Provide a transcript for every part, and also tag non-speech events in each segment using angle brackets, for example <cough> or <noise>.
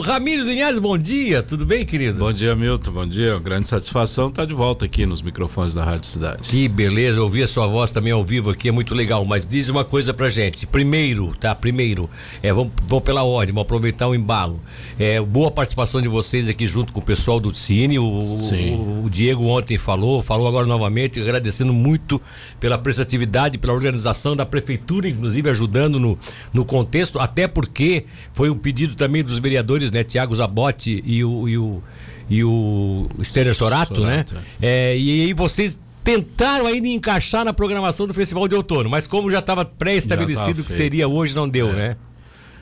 Ramires Linhares, bom dia, tudo bem, querido? Bom dia, Milton, bom dia. Grande satisfação estar tá de volta aqui nos microfones da Rádio Cidade. Que beleza, ouvir a sua voz também ao vivo aqui é muito legal, mas diz uma coisa pra gente. Primeiro, tá? Primeiro, é, vamos, vamos pela ordem, vamos aproveitar o embalo. É, boa participação de vocês aqui junto com o pessoal do Cine. O, o, o Diego ontem falou, falou agora novamente, agradecendo muito pela prestatividade, pela organização da prefeitura, inclusive ajudando no, no contexto, até porque foi um pedido também dos vereadores, né? Tiago Zabotti e o, e o, e o Stener Sorato, Sorato, né? É, e aí vocês tentaram ainda encaixar na programação do Festival de Outono, mas como já estava pré-estabelecido que seria hoje, não deu, é. né?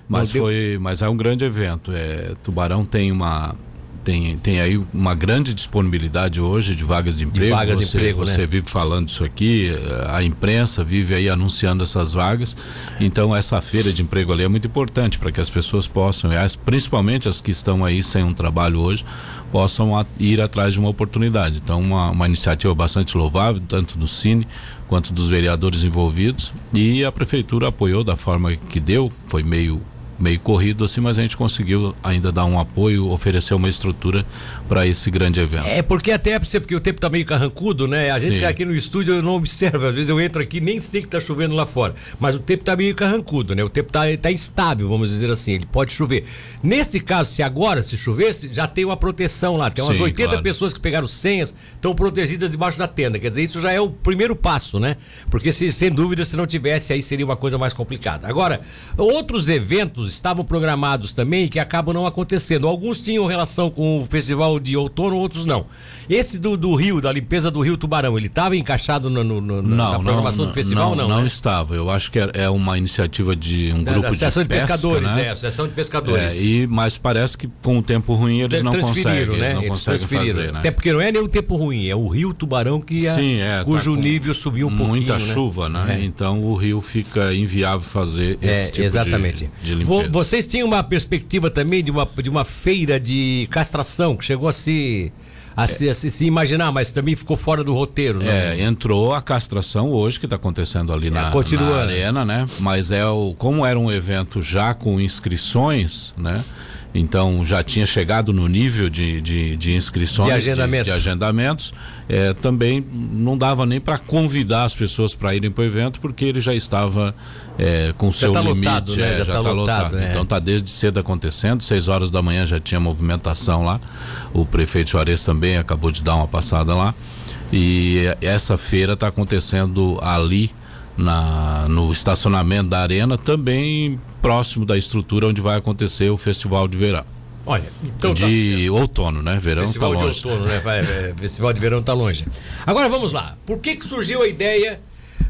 Mas não foi, deu... mas é um grande evento. É, Tubarão tem uma tem, tem aí uma grande disponibilidade hoje de vagas de emprego. De vagas você, de emprego, você né? vive falando isso aqui, a imprensa vive aí anunciando essas vagas. Então essa feira de emprego ali é muito importante para que as pessoas possam, principalmente as que estão aí sem um trabalho hoje, possam ir atrás de uma oportunidade. Então uma, uma iniciativa bastante louvável, tanto do Cine quanto dos vereadores envolvidos. E a prefeitura apoiou da forma que deu, foi meio meio corrido assim, mas a gente conseguiu ainda dar um apoio, oferecer uma estrutura para esse grande evento. É, porque até porque o tempo tá meio carrancudo, né? A gente que aqui no estúdio eu não observa, às vezes eu entro aqui nem sei que tá chovendo lá fora, mas o tempo tá meio carrancudo, né? O tempo tá, tá instável, vamos dizer assim, ele pode chover. Nesse caso, se agora se chovesse, já tem uma proteção lá, tem umas Sim, 80 claro. pessoas que pegaram senhas, estão protegidas debaixo da tenda, quer dizer, isso já é o primeiro passo, né? Porque se, sem dúvida, se não tivesse, aí seria uma coisa mais complicada. Agora, outros eventos estavam programados também que acabam não acontecendo. Alguns tinham relação com o festival de outono, outros não. Esse do, do Rio, da limpeza do Rio Tubarão, ele estava encaixado no, no, no, não, na programação não, do festival? Não, não, não né? estava. Eu acho que é, é uma iniciativa de um da, grupo da Associação de, de, pesca, Pescadores, né? é, Associação de Pescadores. É, e, mas parece que com o tempo ruim eles não conseguem. Né? Eles não eles conseguem fazer, né? Até porque não é nem o tempo ruim, é o Rio Tubarão que é, Sim, é, cujo tá nível subiu um pouquinho. Muita né? chuva, né? É. Então o rio fica inviável fazer esse é, tipo exatamente. de, de limpeza. Vocês tinham uma perspectiva também de uma, de uma feira de castração que chegou a se a, se, a se, se, imaginar, mas também ficou fora do roteiro, né? É, entrou a castração hoje que está acontecendo ali é, na, na, arena, né? Mas é o como era um evento já com inscrições, né? Então já tinha chegado no nível de, de, de inscrições, de, agendamento. de, de agendamentos, é, também não dava nem para convidar as pessoas para irem para o evento, porque ele já estava é, com já seu tá limite, lotado, né? é, já está tá lotado. lotado. É. Então está desde cedo acontecendo, seis horas da manhã já tinha movimentação lá, o prefeito Juarez também acabou de dar uma passada lá, e essa feira está acontecendo ali na, no estacionamento da arena, também próximo da estrutura onde vai acontecer o festival de verão. Olha, então de tá outono, né? Verão festival tá longe. De outono, né? Festival de verão tá longe. Agora vamos lá. Por que que surgiu a ideia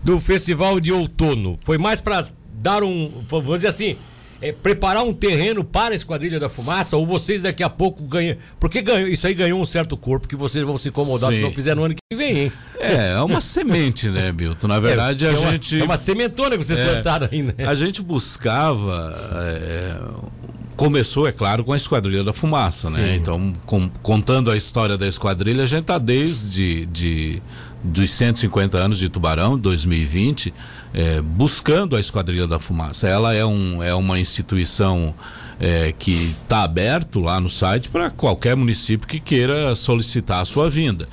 do festival de outono? Foi mais para dar um, vamos dizer assim, é, preparar um terreno para a Esquadrilha da Fumaça ou vocês daqui a pouco ganham. Porque ganhou, isso aí ganhou um certo corpo que vocês vão se incomodar Sim. se não fizer no ano que vem, hein? É, é uma semente, né, Milton? Na verdade, é, a é gente. Uma, é uma sementona que vocês é, plantaram aí, né? A gente buscava. É, começou, é claro, com a Esquadrilha da Fumaça, né? Sim. né? Então, com, contando a história da Esquadrilha, a gente tá desde de, dos 150 anos de Tubarão, 2020, é, buscando a Esquadrilha da Fumaça. Ela é, um, é uma instituição é, que está aberto lá no site para qualquer município que queira solicitar a sua vinda.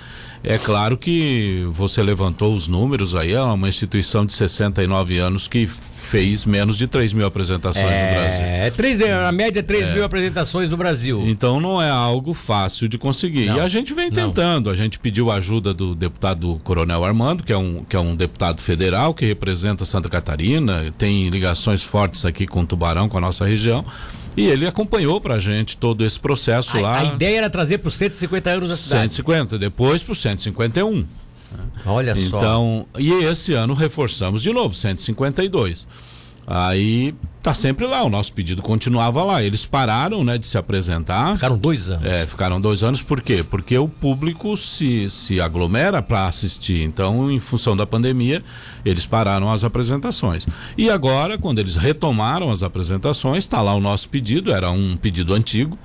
É claro que você levantou os números aí, é uma instituição de 69 anos que fez menos de 3 mil apresentações é, no Brasil. É, três, a média é 3 é. mil apresentações no Brasil. Então não é algo fácil de conseguir. Não, e a gente vem tentando. Não. A gente pediu a ajuda do deputado Coronel Armando, que é, um, que é um deputado federal que representa Santa Catarina, tem ligações fortes aqui com Tubarão, com a nossa região. E ele acompanhou pra gente todo esse processo a, lá. A ideia era trazer para os 150 anos da cidade. 150, depois para os 151. Olha só. Então, e esse ano reforçamos de novo, 152. Aí tá sempre lá, o nosso pedido continuava lá. Eles pararam, né, de se apresentar. Ficaram dois anos. É, ficaram dois anos, por quê? Porque o público se, se aglomera para assistir. Então, em função da pandemia, eles pararam as apresentações. E agora, quando eles retomaram as apresentações, está lá o nosso pedido, era um pedido antigo.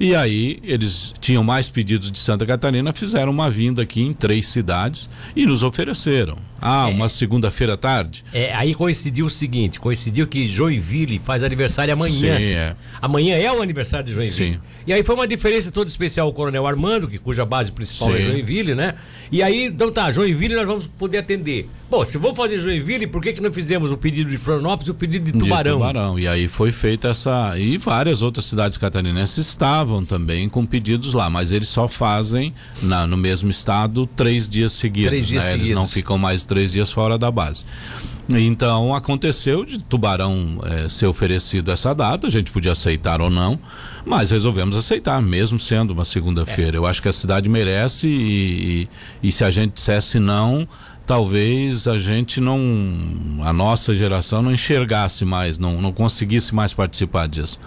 E aí eles tinham mais pedidos de Santa Catarina, fizeram uma vinda aqui em três cidades e nos ofereceram. Ah, uma segunda-feira à tarde? É, aí coincidiu o seguinte, coincidiu que Joinville faz aniversário amanhã. Sim, é. Amanhã é o aniversário de Joinville. Sim. E aí foi uma diferença toda especial o Coronel Armando, que cuja base principal é Sim. Joinville, né? E aí, então tá, Joinville nós vamos poder atender. Bom, se vamos fazer Joinville, por que que não fizemos o pedido de Florianópolis e o pedido de Tubarão? De Tubarão. E aí foi feita essa. E várias outras cidades catarinenses estavam também com pedidos lá, mas eles só fazem na, no mesmo estado três dias seguidos. Três dias né? Eles seguidos. não ficam mais três dias fora da base. Então aconteceu de Tubarão eh, ser oferecido essa data, a gente podia aceitar ou não, mas resolvemos aceitar, mesmo sendo uma segunda-feira. Eu acho que a cidade merece e, e, e se a gente dissesse não, talvez a gente não, a nossa geração não enxergasse mais, não, não conseguisse mais participar disso.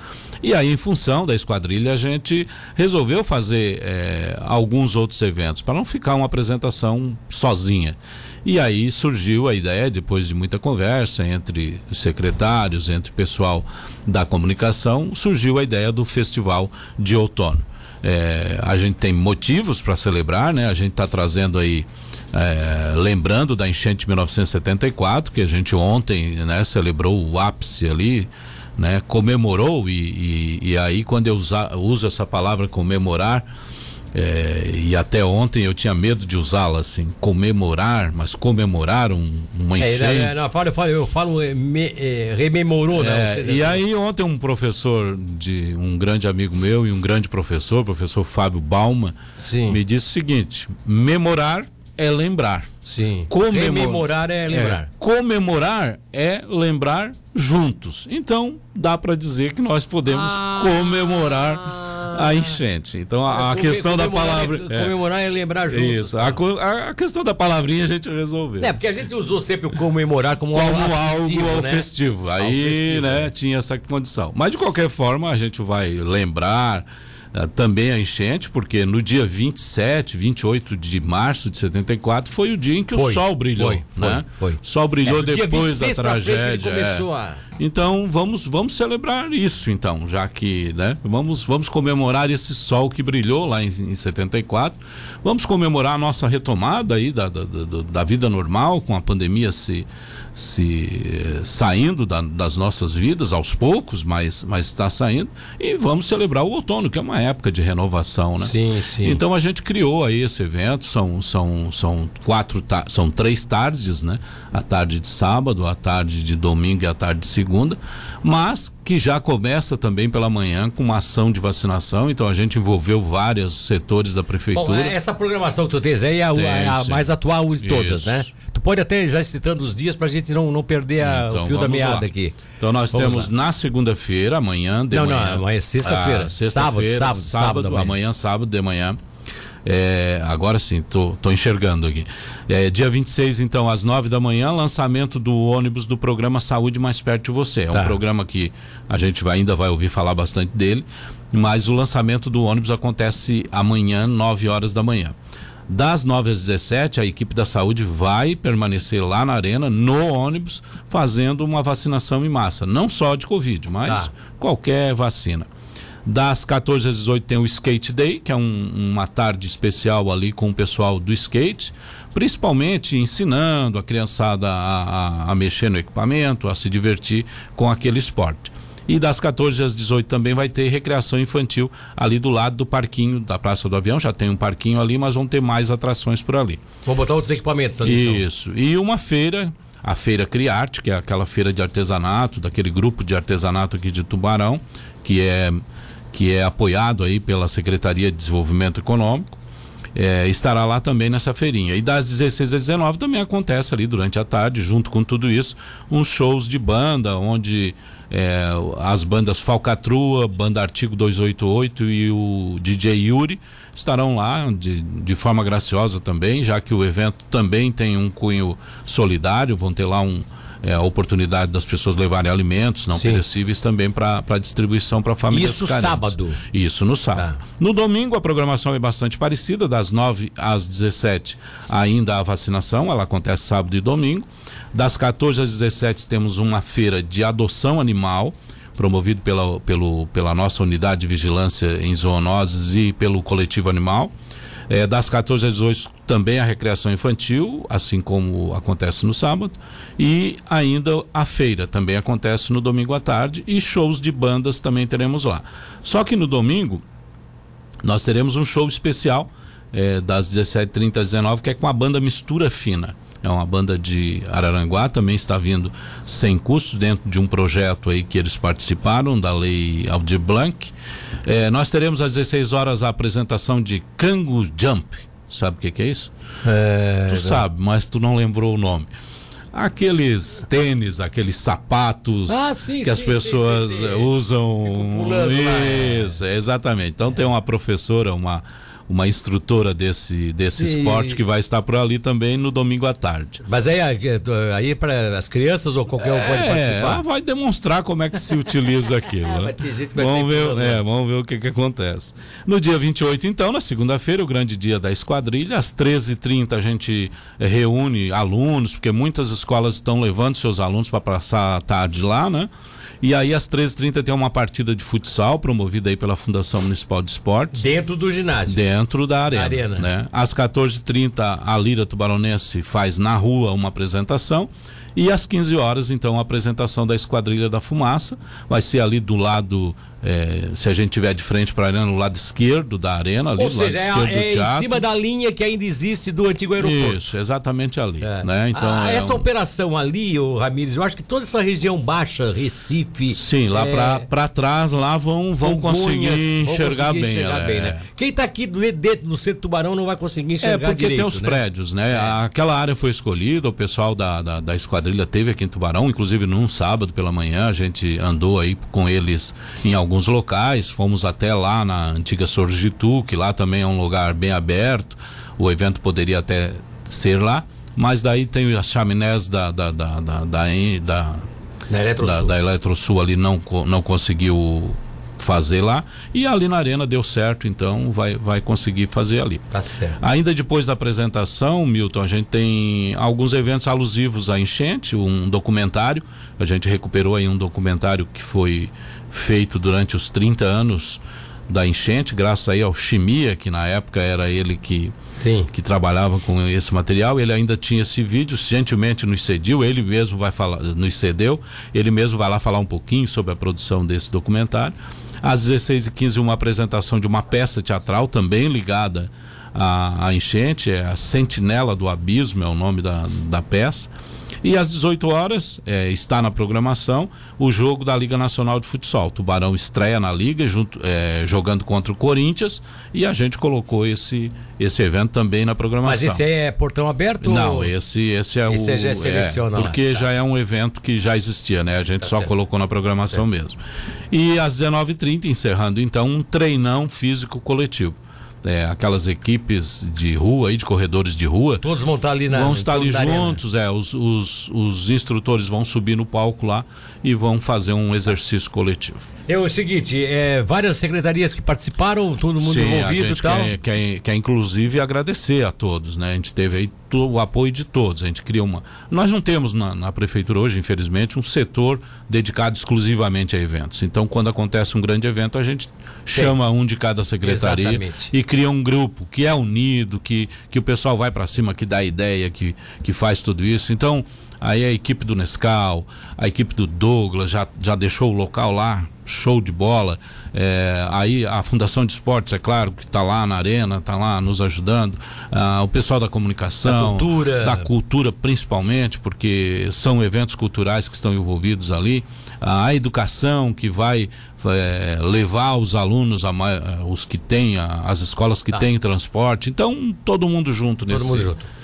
E aí, em função da esquadrilha, a gente resolveu fazer eh, alguns outros eventos, para não ficar uma apresentação sozinha. E aí surgiu a ideia, depois de muita conversa entre os secretários, entre o pessoal da comunicação, surgiu a ideia do Festival de Outono. É, a gente tem motivos para celebrar, né? A gente está trazendo aí é, lembrando da enchente de 1974, que a gente ontem né, celebrou o ápice ali, né, comemorou, e, e, e aí quando eu usa, uso essa palavra comemorar, é, e até ontem eu tinha medo de usá-la assim, comemorar, mas comemorar um, uma É, enchente. não, não, eu falo, eu falo, eu falo eh, me- eh, rememorou, não. É, e aí ontem um professor de um grande amigo meu e um grande professor, professor Fábio Balma, Sim. me disse o seguinte: memorar é lembrar. Sim. Comemor- Rememorar é lembrar. É, comemorar é lembrar juntos. Então, dá para dizer que nós podemos Ah. comemorar a enchente. Então, a, a Come- questão da palavra. É, comemorar é lembrar junto. Isso, a, a- a questão da palavrinha a gente resolveu. É, porque a gente usou sempre o comemorar como, Como algo algo festivo, ao né? festivo. Ao Aí, festivo, né, né? tinha essa condição. Mas de qualquer forma, a gente vai lembrar ah, também a enchente, porque no dia 27, 28 de março de 74 foi o dia em que Foi, o sol brilhou, foi, foi, né? foi. Sol brilhou É, depois da 26 pra frente ele tragédia. é. começou a- Então vamos vamos celebrar isso então, já que, né? Vamos vamos comemorar esse sol que brilhou lá em, em 74. Vamos comemorar a nossa retomada aí da, da, da, da vida normal com a pandemia se se eh, saindo da- das nossas vidas aos poucos, mas mas está saindo e vamos celebrar o outono, que é uma época de renovação, né? Sim, sim. Então a gente criou aí esse evento, são, são, são quatro, são três tardes, né? A tarde de sábado, a tarde de domingo e a tarde de segunda, mas que já começa também pela manhã com uma ação de vacinação, então a gente envolveu vários setores da Bom, prefeitura. é- essa programação que tu tens aí é a, Tem, é a sim. mais atual de todas, Isso. né? Tu pode até já citando os dias pra gente não, não perder a- Então, o fio da meada lá. aqui. Então nós Vamos temos lá. na segunda-feira, amanhã de Não, não, manhã. amanhã é sexta-feira. Ah, sexta-feira, Sábado, sábado, sábado, sábado amanhã. amanhã, sábado de manhã. É, agora sim, tô, tô enxergando aqui. É, dia 26, então, às 9 da manhã, lançamento do ônibus do programa Saúde Mais Perto de Você. É Tá. um programa que a gente vai, ainda vai ouvir falar bastante dele, mas o lançamento do ônibus acontece amanhã, 9 horas da manhã. Das 9 às 17, a equipe da saúde vai permanecer lá na arena, no ônibus, fazendo uma vacinação em massa. Não só de Covid, mas Tá. qualquer vacina. Das 14 às 18 tem o Skate Day, que é um- uma tarde especial ali com o pessoal do skate, principalmente ensinando a criançada a, a- a mexer no equipamento, a se divertir com aquele esporte. E das 14 às 18 também vai ter recreação infantil ali do lado do parquinho da Praça do Avião. Já tem um parquinho ali, mas vão ter mais atrações por ali. Vou botar outros equipamentos ali. então. Isso. E uma feira, a Feira Criarte, que é aquela feira de artesanato, daquele grupo de artesanato aqui de Tubarão, que é, que é apoiado aí pela Secretaria de Desenvolvimento Econômico. é, estará lá também nessa feirinha. E das 16 às 19 também acontece ali durante a tarde, junto com tudo isso, uns shows de banda, onde é, as bandas Falcatrua, Banda Artigo 288 e o DJ Yuri estarão lá de, de forma graciosa também, já que o evento também tem um cunho solidário, vão ter lá um, é, a oportunidade das pessoas levarem alimentos não Sim. perecíveis também para distribuição para famílias Isso carentes. sábado. Isso no sábado. Tá. No domingo a programação é bastante parecida, das 9 às 17 ainda a vacinação, ela acontece sábado e domingo. Das 14 às 17 temos uma feira de adoção animal, promovido pela, pelo, pela nossa unidade de vigilância em zoonoses e pelo coletivo animal. É, das 14 às 18 também a recreação infantil, assim como acontece no sábado, e ainda a feira também acontece no domingo à tarde e shows de bandas também teremos lá. Só que no domingo nós teremos um show especial é, das 17h30 às 19 que é com a banda Mistura Fina. É uma banda de Araranguá, também está vindo sem custo dentro de um projeto aí que eles participaram da Lei Aldir Blanc. É, nós teremos às 16 horas a apresentação de Kango Jump. Sabe o que, que, é isso? É, tu sabe, mas tu não lembrou o nome aqueles tênis, aqueles sapatos ah, sim, que sim, as pessoas sim, usam. Isso, exatamente. Então tem uma professora, uma uma instrutora desse, desse e... esporte que vai estar por ali também no domingo à tarde. Mas aí, aí para as crianças ou qualquer um pode é, participar? Ela vai demonstrar como é que se utiliza aquilo. <laughs> né? vamos, ver, é, vamos ver o que, que acontece. No dia 28, então, na segunda-feira, o grande dia da esquadrilha, às 13h30 a gente eh, reúne alunos, porque muitas escolas estão levando seus alunos para passar a tarde lá, né? E aí às 13h30 tem uma partida de futsal promovida aí pela Fundação Municipal de Esportes. Dentro do ginásio. Dentro da arena. arena. Né? Às 14h30 a Lira Tubaronense faz na rua uma apresentação. E às 15 horas, então, a apresentação da Esquadrilha da Fumaça. Vai ser ali do lado é, se a gente tiver de frente para a arena, no lado esquerdo da arena, ali, Ou seja, lado é, é em cima da linha que ainda existe do antigo aeroporto. Isso, exatamente ali. É. Né? Então, ah, é essa um... operação ali, o Ramires, eu acho que toda essa região baixa, Recife. Sim, lá é... para trás, lá vão, vão conseguir enxergar vão conseguir bem. Enxergar bem né? Quem está aqui dentro no centro Tubarão não vai conseguir enxergar É porque direito, tem os né? prédios, né? É. Aquela área foi escolhida, o pessoal da, da, da esquadrilha teve aqui em Tubarão, inclusive num sábado pela manhã, a gente andou aí com eles em alguns locais fomos até lá na antiga Sorgitu, que lá também é um lugar bem aberto. O evento poderia até ser lá, mas daí tem as chaminés da da da da, da, da, da Eletrosul. Da, da Eletrosul ali não não conseguiu fazer lá e ali na arena deu certo, então vai, vai conseguir fazer ali. Tá certo. Ainda depois da apresentação, Milton, a gente tem alguns eventos alusivos à enchente, um documentário, a gente recuperou aí um documentário que foi feito durante os 30 anos da enchente, graças aí ao Chimia, que na época era ele que, Sim. que trabalhava com esse material. Ele ainda tinha esse vídeo, gentilmente nos cediu, ele mesmo vai falar, nos cedeu, ele mesmo vai lá falar um pouquinho sobre a produção desse documentário. Às 16h15, uma apresentação de uma peça teatral também ligada à, à enchente, é a Sentinela do Abismo, é o nome da, da peça. E às 18 horas é, está na programação o jogo da Liga Nacional de Futsal. O Tubarão estreia na Liga junto, é, jogando contra o Corinthians e a gente colocou esse, esse evento também na programação. Mas esse é portão aberto? Não, esse, esse é esse o. já é seleciona é, porque tá. já é um evento que já existia, né? A gente tá só certo. colocou na programação certo. mesmo. E às 19h30, encerrando então um treinão físico coletivo é, aquelas equipes de rua aí, de corredores de rua. Todos vão estar ali na Vão estar ali juntos, é, os, os, os instrutores vão subir no palco lá e vão fazer um exercício coletivo. É o seguinte, é, várias secretarias que participaram, todo mundo Sim, envolvido e tal. Quer, quer, quer inclusive agradecer a todos, né? A gente teve aí o apoio de todos. A gente cria uma. Nós não temos na, na, prefeitura hoje, infelizmente, um setor dedicado exclusivamente a eventos. Então, quando acontece um grande evento, a gente Sim. chama um de cada secretaria Exatamente. e cria um grupo que é unido, que, que o pessoal vai para cima, que dá ideia, que, que faz tudo isso. Então, aí a equipe do Nescau, a equipe do Douglas já, já deixou o local lá show de bola. É, aí a Fundação de Esportes, é claro, que está lá na arena, está lá nos ajudando. Ah, o pessoal da comunicação, da cultura. da cultura principalmente, porque são eventos culturais que estão envolvidos ali. Ah, a educação que vai é, levar os alunos, a, os que têm, as escolas que tá. têm transporte. Então, todo mundo junto todo nesse. Mundo junto.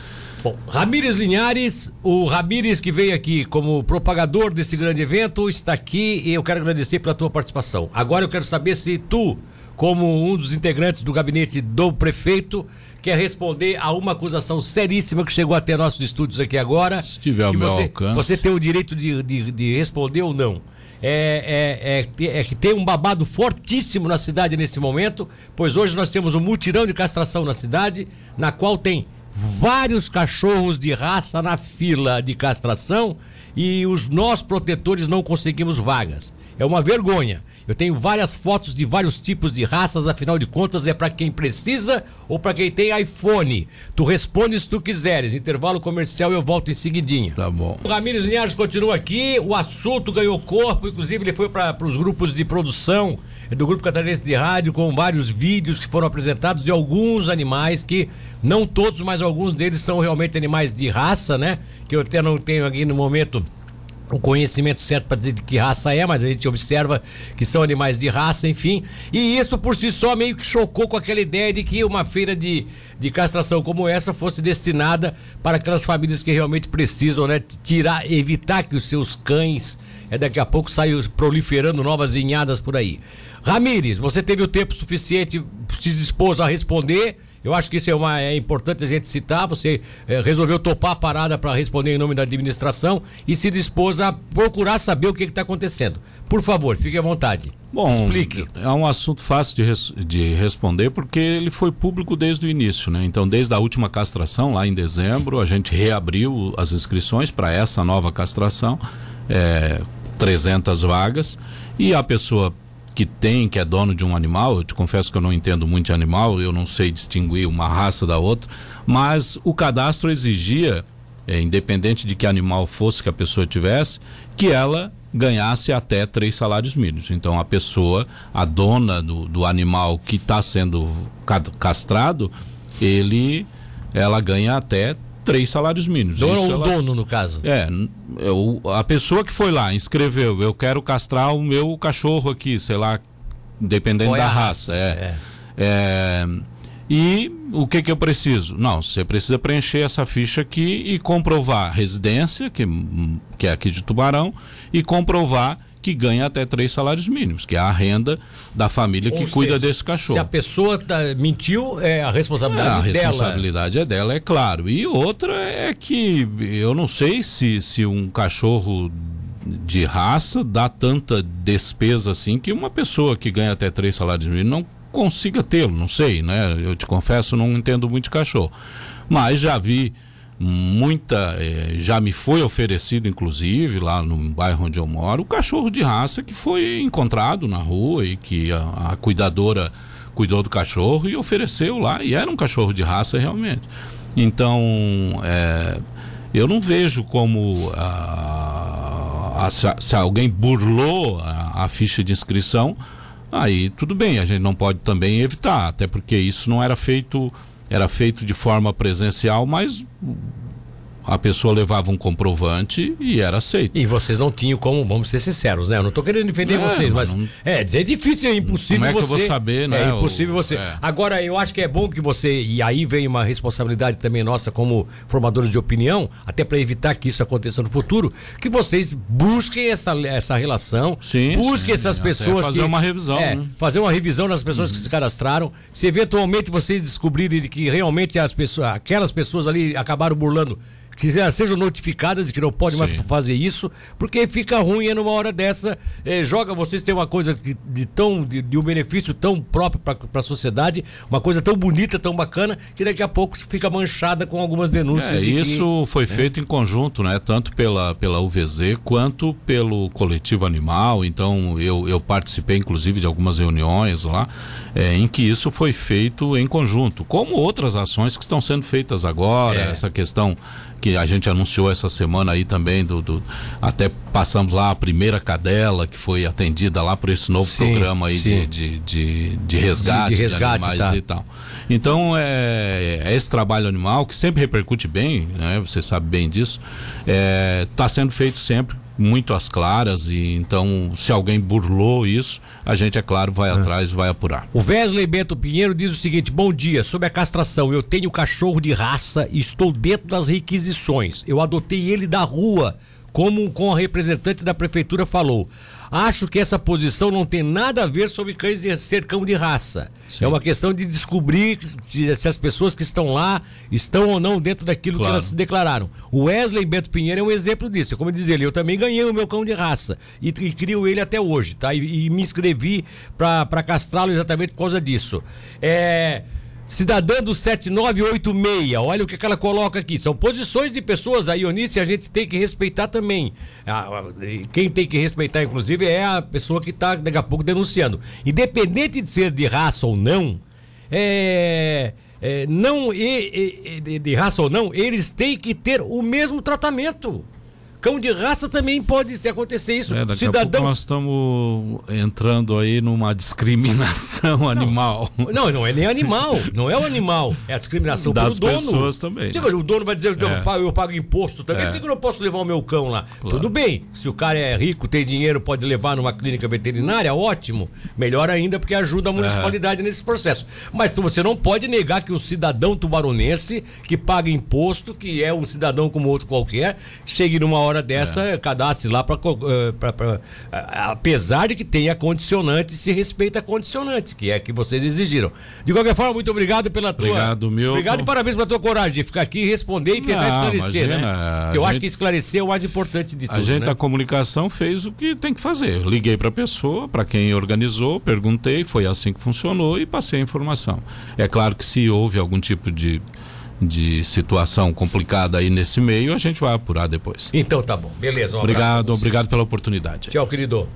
Bom, Ramires Linhares, o Ramires que veio aqui como propagador desse grande evento, está aqui e eu quero agradecer pela tua participação. Agora eu quero saber se tu, como um dos integrantes do gabinete do prefeito, quer responder a uma acusação seríssima que chegou até nossos estúdios aqui agora. Se tiver o meu você, alcance. Você tem o direito de, de, de responder ou não. É, é, é, é, que tem um babado fortíssimo na cidade nesse momento, pois hoje nós temos um mutirão de castração na cidade, na qual tem vários cachorros de raça na fila de castração e os nós protetores não conseguimos vagas. É uma vergonha. Eu tenho várias fotos de vários tipos de raças, afinal de contas é para quem precisa ou para quem tem iPhone. Tu responde se tu quiseres. Intervalo comercial eu volto em seguidinho. Tá bom. O Ramires Linhares continua aqui, o assunto ganhou corpo, inclusive ele foi para os grupos de produção do Grupo Catarinense de Rádio com vários vídeos que foram apresentados de alguns animais que não todos, mas alguns deles são realmente animais de raça, né? Que eu até não tenho aqui no momento o conhecimento certo para dizer de que raça é, mas a gente observa que são animais de raça, enfim. E isso por si só meio que chocou com aquela ideia de que uma feira de, de castração como essa fosse destinada para aquelas famílias que realmente precisam, né? Tirar, evitar que os seus cães é, daqui a pouco saiam proliferando novas ninhadas por aí. Ramires, você teve o tempo suficiente, se dispôs a responder eu acho que isso é, uma, é importante a gente citar. Você é, resolveu topar a parada para responder em nome da administração e se dispôs a procurar saber o que está acontecendo. Por favor, fique à vontade. Bom, explique. É um assunto fácil de, res, de responder porque ele foi público desde o início, né? Então, desde a última castração, lá em dezembro, a gente reabriu as inscrições para essa nova castração, é, 300 vagas, e a pessoa que tem, que é dono de um animal, eu te confesso que eu não entendo muito de animal, eu não sei distinguir uma raça da outra, mas o cadastro exigia, é, independente de que animal fosse que a pessoa tivesse, que ela ganhasse até três salários mínimos. Então a pessoa, a dona do, do animal que está sendo castrado, ele, ela ganha até três salários mínimos. Dono ou ela... dono, no caso? É, eu, a pessoa que foi lá, inscreveu, eu quero castrar o meu cachorro aqui, sei lá, dependendo da raça. raça. É. é. é. E o que, que eu preciso? Não, você precisa preencher essa ficha aqui e comprovar residência, que, que é aqui de Tubarão, e comprovar que ganha até três salários mínimos, que é a renda da família Ou que seja, cuida desse cachorro. Se a pessoa tá, mentiu, é a responsabilidade é, a dela. A responsabilidade é dela, é claro. E outra é que eu não sei se, se um cachorro de raça dá tanta despesa assim que uma pessoa que ganha até três salários mínimos não consiga tê-lo, não sei, né? Eu te confesso, não entendo muito de cachorro. Mas já vi muita eh, já me foi oferecido inclusive lá no bairro onde eu moro o cachorro de raça que foi encontrado na rua e que a, a cuidadora cuidou do cachorro e ofereceu lá e era um cachorro de raça realmente. Então é, eu não vejo como a, a, se, se, alguém burlou a, a ficha de inscrição aí tudo bem a gente não pode também evitar até porque isso não era feito era feito de forma presencial, mas a pessoa levava um comprovante e era aceito. E vocês não tinham como, vamos ser sinceros, né? Eu não estou querendo defender é, vocês, mas, não... é, é difícil, é impossível como é que você... eu vou saber, né? É impossível você. É. Agora, eu acho que é bom que você, e aí vem uma responsabilidade também nossa como formadores de opinião, até para evitar que isso aconteça no futuro, que vocês busquem essa, essa relação, sim, busquem sim, essas pessoas fazer que, uma revisão, é, né? fazer uma revisão nas pessoas uhum. que se cadastraram, se eventualmente vocês descobrirem que realmente as pessoas, aquelas pessoas ali acabaram burlando que sejam notificadas e que não pode mais fazer isso, porque fica ruim é numa hora dessa, é, joga vocês têm uma coisa de, de tão de, de, um benefício tão próprio para a sociedade, uma coisa tão bonita, tão bacana, que daqui a pouco fica manchada com algumas denúncias. É, isso que, foi é. feito em conjunto, né? Tanto pela, pela UVZ quanto pelo coletivo animal. Então eu, eu participei inclusive de algumas reuniões lá é, em que isso foi feito em conjunto, como outras ações que estão sendo feitas agora, é. essa questão que a gente anunciou essa semana aí também do, do, até passamos lá a primeira cadela que foi atendida lá por esse novo sim, programa aí de, de, de, de, resgate de, resgate de animais tá. e tal. Então é, é, esse trabalho animal que sempre repercute bem né? Você sabe bem disso. Está é, tá sendo feito sempre muito às claras e então se alguém burlou isso, a gente é claro vai é. atrás, vai apurar. O Wesley Bento Pinheiro diz o seguinte: "Bom dia, sobre a castração, eu tenho cachorro de raça e estou dentro das requisições. Eu adotei ele da rua, como com a representante da prefeitura falou. Acho que essa posição não tem nada a ver sobre cães de ser cão de raça. Sim. É uma questão de descobrir se, se, as pessoas que estão lá estão ou não dentro daquilo claro. que elas se declararam. O Wesley Bento Pinheiro é um exemplo disso. Como diz ele, eu também ganhei o meu cão de raça e, e crio ele até hoje, tá? E, e me inscrevi para castrá-lo exatamente por causa disso. É. Cidadã do 7986, olha o que, ela coloca aqui. São posições de pessoas, a Ionice a gente tem que respeitar também. Quem tem que respeitar, inclusive, é a pessoa que está daqui a pouco denunciando. Independente de ser de raça ou não, é, é, não e, e, de raça ou não, eles têm que ter o mesmo tratamento. Cão de raça também pode acontecer isso. É, daqui Cidadão. nós estamos entrando aí numa discriminação não, animal. Não, não é nem animal. Não é o animal. É a discriminação das dono. pessoas também. Tipo, o dono vai dizer, é. eu, pago, eu pago imposto também. É. Por que eu não posso levar o meu cão lá? Claro. Tudo bem. Se o cara é rico, tem dinheiro, pode levar numa clínica veterinária, ótimo. Melhor ainda, porque ajuda a municipalidade é. nesse processo. Mas você não pode negar que um cidadão tubaronense que paga imposto, que é um cidadão como outro qualquer, chegue numa hora hora dessa, é. cadastre lá para eh, apesar de que tenha condicionante, se respeita a condicionante, que é que vocês exigiram. De qualquer forma, muito obrigado pela tua. Obrigado, meu. Obrigado e parabéns pela tua coragem de ficar aqui e responder e tentar Não, esclarecer, né? imagina, né? Eu gente, acho que esclarecer é o mais importante de tudo. A gente né? da comunicação fez o que tem que fazer. Liguei para a pessoa, para quem organizou, perguntei, foi assim que funcionou e passei a informação. É claro que se houve algum tipo de de situação complicada aí nesse meio, a gente vai apurar depois. Então tá bom, beleza. Um obrigado, obrigado pela oportunidade. Tchau, querido.